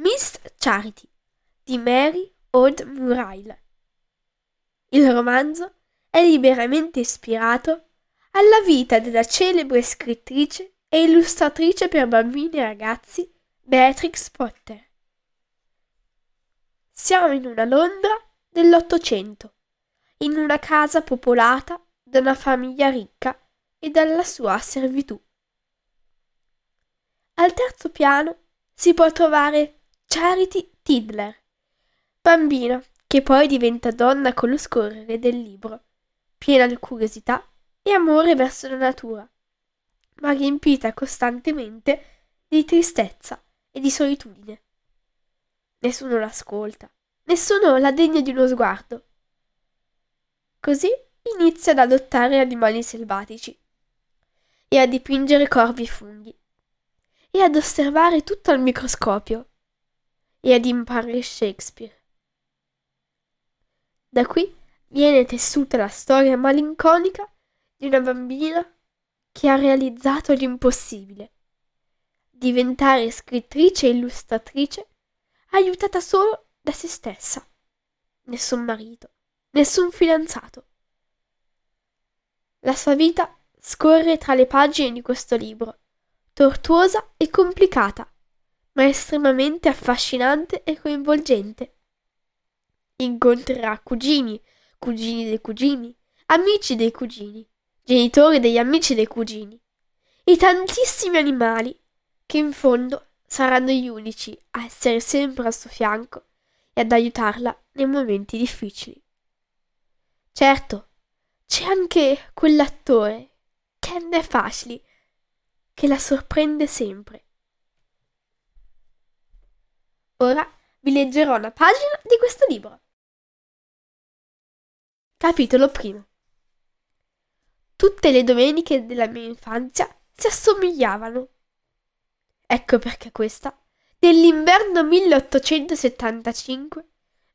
Miss Charity di Mary Old Murail. Il romanzo è liberamente ispirato alla vita della celebre scrittrice e illustratrice per bambini e ragazzi Beatrix Potter. Siamo in una Londra dell'Ottocento, in una casa popolata da una famiglia ricca e dalla sua servitù. Al terzo piano si può trovare Charity Tidler, bambina che poi diventa donna con lo scorrere del libro, piena di curiosità e amore verso la natura, ma riempita costantemente di tristezza e di solitudine. Nessuno l'ascolta, nessuno la degna di uno sguardo. Così inizia ad adottare animali selvatici e a dipingere corvi e funghi e ad osservare tutto al microscopio e ad imparare Shakespeare. Da qui viene tessuta la storia malinconica di una bambina che ha realizzato l'impossibile. Diventare scrittrice e illustratrice aiutata solo da se stessa. Nessun marito, nessun fidanzato. La sua vita scorre tra le pagine di questo libro tortuosa e complicata, ma estremamente affascinante e coinvolgente. Incontrerà cugini, cugini dei cugini, amici dei cugini, genitori degli amici dei cugini e tantissimi animali che in fondo saranno gli unici a essere sempre al suo fianco e ad aiutarla nei momenti difficili. Certo, c'è anche quell'attore, Ken Facili, che la sorprende sempre. Ora vi leggerò una pagina di questo libro. Capitolo primo. Tutte le domeniche della mia infanzia si assomigliavano. Ecco perché questa, dell'inverno 1875,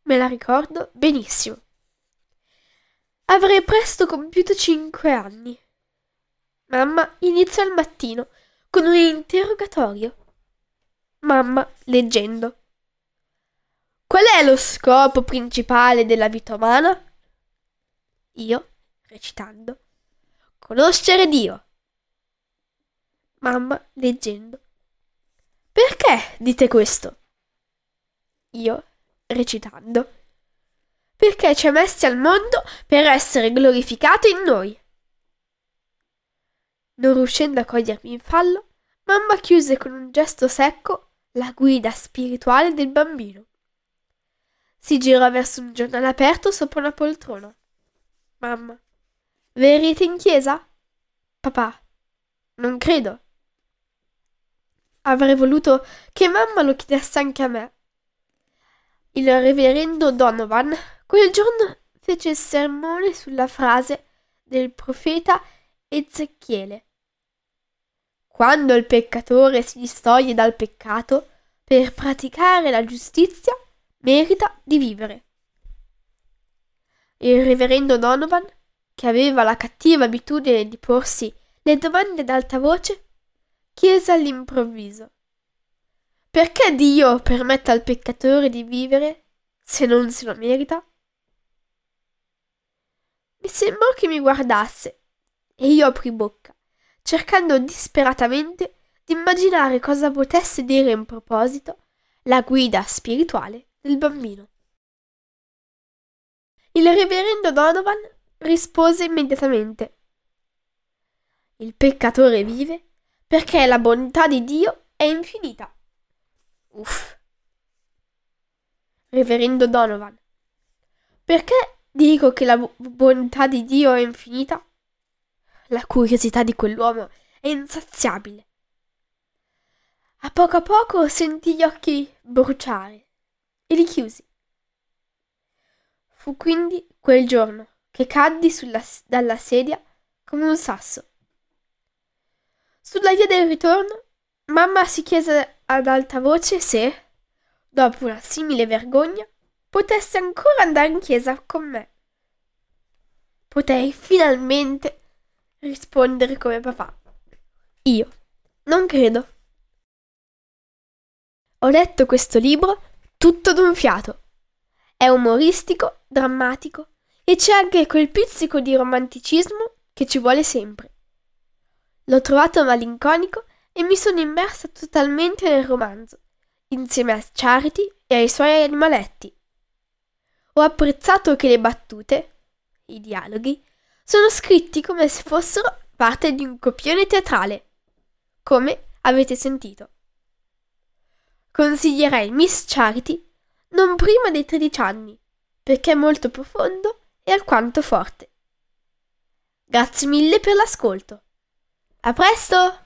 me la ricordo benissimo. Avrei presto compiuto cinque anni. Mamma inizia al mattino con un interrogatorio. Mamma leggendo. Qual è lo scopo principale della vita umana? Io recitando. Conoscere Dio. Mamma leggendo. Perché dite questo? Io recitando. Perché ci ha messi al mondo per essere glorificato in noi. Non riuscendo a cogliermi in fallo, mamma chiuse con un gesto secco la guida spirituale del bambino. Si girò verso un giornale aperto sopra una poltrona. Mamma. Verite in chiesa? Papà. Non credo. Avrei voluto che mamma lo chiedesse anche a me. Il reverendo Donovan quel giorno fece il sermone sulla frase del profeta Ezechiele quando il peccatore si distoglie dal peccato per praticare la giustizia, merita di vivere. Il reverendo Donovan, che aveva la cattiva abitudine di porsi le domande ad alta voce, chiese all'improvviso Perché Dio permette al peccatore di vivere se non se lo merita? Mi sembrò che mi guardasse e io apri bocca cercando disperatamente di immaginare cosa potesse dire in proposito la guida spirituale del bambino. Il reverendo Donovan rispose immediatamente. Il peccatore vive perché la bontà di Dio è infinita. Uff. Reverendo Donovan, perché dico che la bontà di Dio è infinita? La curiosità di quell'uomo è insaziabile. A poco a poco sentì gli occhi bruciare e li chiusi. Fu quindi quel giorno che caddi sulla, dalla sedia come un sasso. Sulla via del ritorno, mamma si chiese ad alta voce se, dopo una simile vergogna, potesse ancora andare in chiesa con me. Potei finalmente rispondere come papà. Io non credo. Ho letto questo libro tutto d'un fiato. È umoristico, drammatico e c'è anche quel pizzico di romanticismo che ci vuole sempre. L'ho trovato malinconico e mi sono immersa totalmente nel romanzo, insieme a Charity e ai suoi animaletti. Ho apprezzato che le battute, i dialoghi, sono scritti come se fossero parte di un copione teatrale, come avete sentito. Consiglierei Miss Charity non prima dei 13 anni, perché è molto profondo e alquanto forte. Grazie mille per l'ascolto. A presto!